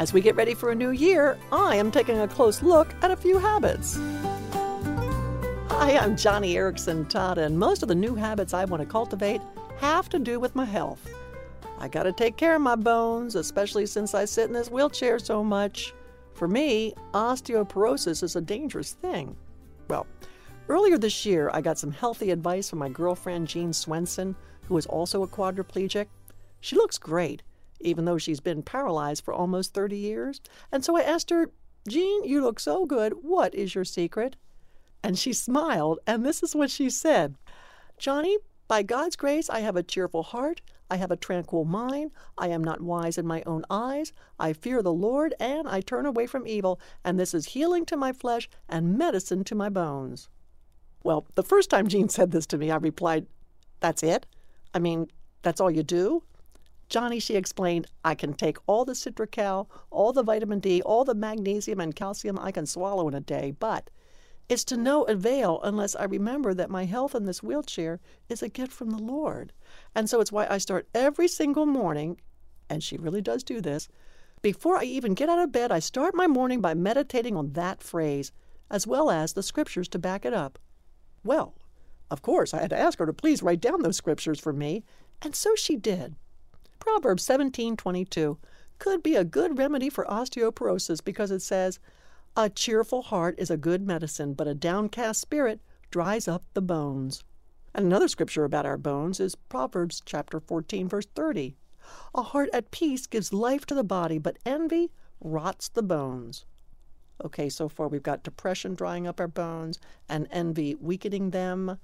As we get ready for a new year, I am taking a close look at a few habits. Hi, I'm Joni Eareckson Tada, and most of the new habits I want to cultivate have to do with my health. I got to take care of my bones, especially since I sit in this wheelchair so much. For me, osteoporosis is a dangerous thing. Well, earlier this year, I got some healthy advice from my girlfriend Jean Swenson, who is also a quadriplegic. She looks great, even though she's been paralyzed for almost 30 years. And so I asked her, Jean, you look so good. What is your secret? And she smiled, and this is what she said Joni, by God's grace, I have a cheerful heart. I have a tranquil mind. I am not wise in my own eyes. I fear the Lord, and I turn away from evil. And this is healing to my flesh and medicine to my bones. Well, the first time Jean said this to me, I replied, That's it? I mean, that's all you do? Joni, she explained, I can take all the Citracal, all the vitamin D, all the magnesium and calcium I can swallow in a day, but it's to no avail unless I remember that my health in this wheelchair is a gift from the Lord. And so it's why I start every single morning, and she really does do this. Before I even get out of bed, I start my morning by meditating on that phrase, as well as the scriptures to back it up. Well, of course, I had to ask her to please write down those scriptures for me, and so she did. Proverbs 17:22 could be a good remedy for osteoporosis because it says, "A cheerful heart is a good medicine, but a downcast spirit dries up the bones." And another scripture about our bones is Proverbs chapter 14 verse 30. A heart at peace gives life to the body, but envy rots the bones. Okay, so far we've got depression drying up our bones and envy weakening them.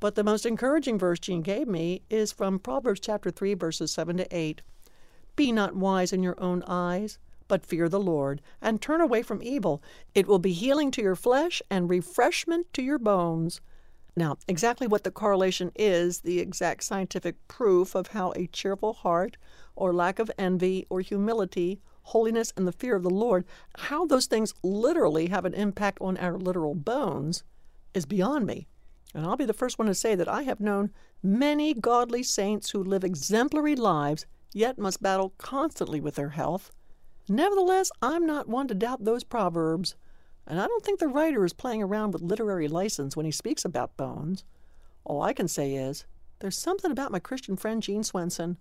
But the most encouraging verse Jean gave me is from Proverbs chapter 3, verses 7 to 8. Be not wise in your own eyes, but fear the Lord, and turn away from evil. It will be healing to your flesh and refreshment to your bones. Now, exactly what the correlation is, the exact scientific proof of how a cheerful heart, or lack of envy, or humility, holiness, and the fear of the Lord, how those things literally have an impact on our literal bones, is beyond me. And I'll be the first one to say that I have known many godly saints who live exemplary lives, yet must battle constantly with their health. Nevertheless, I'm not one to doubt those proverbs, and I don't think the writer is playing around with literary license when he speaks about bones. All I can say is, there's something about my Christian friend Jean Swenson,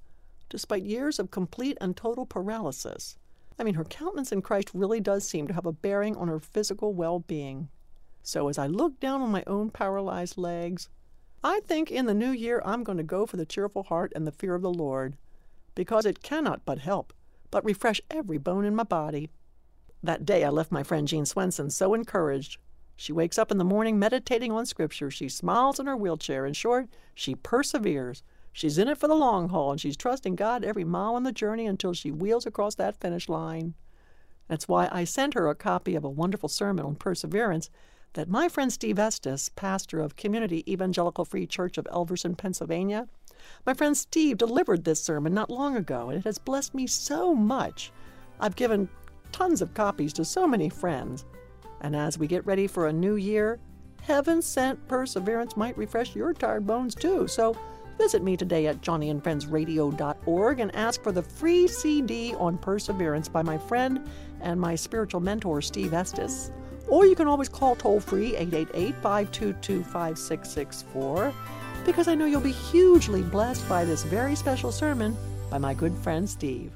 despite years of complete and total paralysis. I mean, her countenance in Christ really does seem to have a bearing on her physical well being. So as I look down on my own paralyzed legs, I think in the new year I'm going to go for the cheerful heart and the fear of the Lord, because it cannot but help, but refresh every bone in my body. That day I left my friend Jean Swenson so encouraged. She wakes up in the morning meditating on Scripture. She smiles in her wheelchair. In short, she perseveres. She's in it for the long haul, and she's trusting God every mile on the journey until she wheels across that finish line. That's why I sent her a copy of a wonderful sermon on perseverance that my friend Steve Estes, pastor of Community Evangelical Free Church of Elverson, Pennsylvania, my friend Steve delivered this sermon not long ago, and it has blessed me so much. I've given tons of copies to so many friends. And as we get ready for a new year, heaven sent perseverance might refresh your tired bones too. So visit me today at joniandfriendsradio.org and ask for the free CD on perseverance by my friend and my spiritual mentor, Steve Estes. Or you can always call toll free 888 522 5664 because I know you'll be hugely blessed by this very special sermon by my good friend Steve.